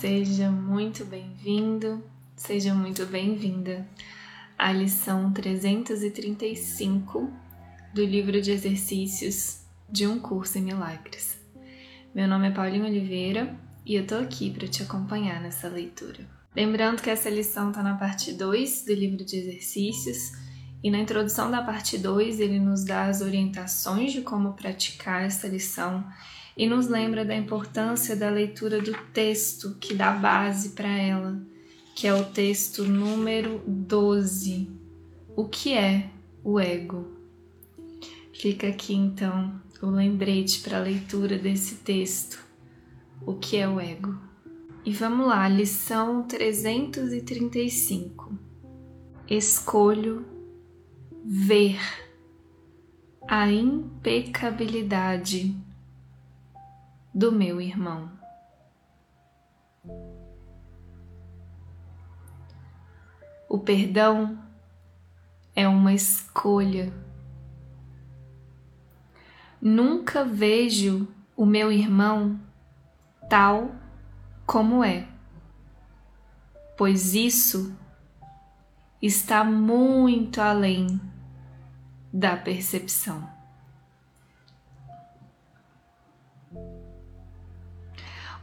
Seja muito bem-vindo, seja muito bem-vinda à lição 335 do livro de exercícios de um curso em milagres. Meu nome é Paulinho Oliveira e eu tô aqui para te acompanhar nessa leitura. Lembrando que essa lição está na parte 2 do livro de exercícios e na introdução da parte 2 ele nos dá as orientações de como praticar essa lição e nos lembra da importância da leitura do texto que dá base para ela, que é o texto número 12. O que é o ego? Fica aqui então o lembrete para a leitura desse texto. O que é o ego? E vamos lá, lição 335. Escolho ver a impecabilidade do meu irmão. O perdão é uma escolha. Nunca vejo o meu irmão tal como é, pois isso está muito além da percepção.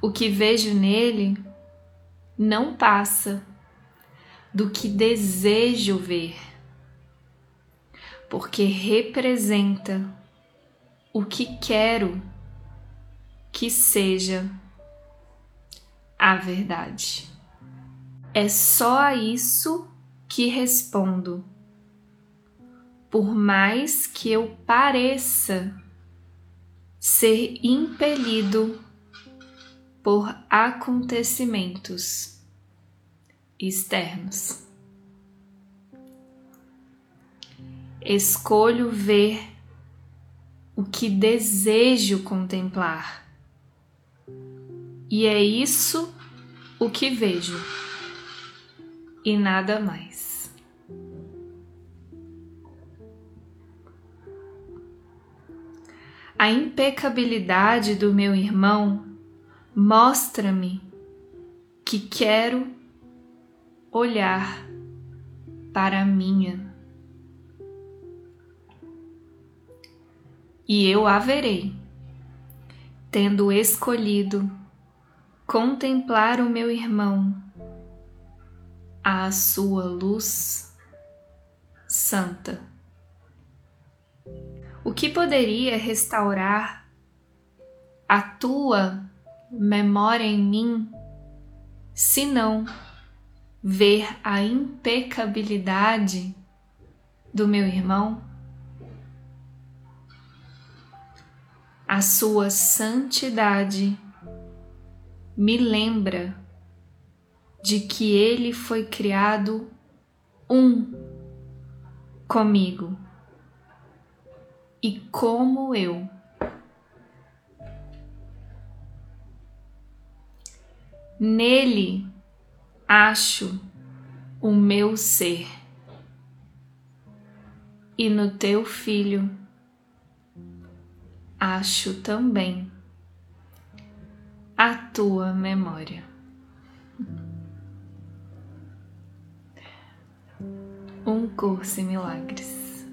O que vejo nele não passa do que desejo ver, porque representa o que quero que seja a verdade. É só a isso que respondo. Por mais que eu pareça ser impelido por acontecimentos externos. Escolho ver o que desejo contemplar, e é isso o que vejo, e nada mais. A impecabilidade do meu irmão Mostra-me que quero olhar para a minha. E eu a verei, tendo escolhido contemplar o meu irmão, à sua luz santa. O que poderia restaurar a tua memória em mim, senão ver a impecabilidade do meu irmão? A sua santidade me lembra de que ele foi criado um comigo e como eu. Nele acho o meu ser, e no teu filho acho também a tua memória. Um curso em milagres.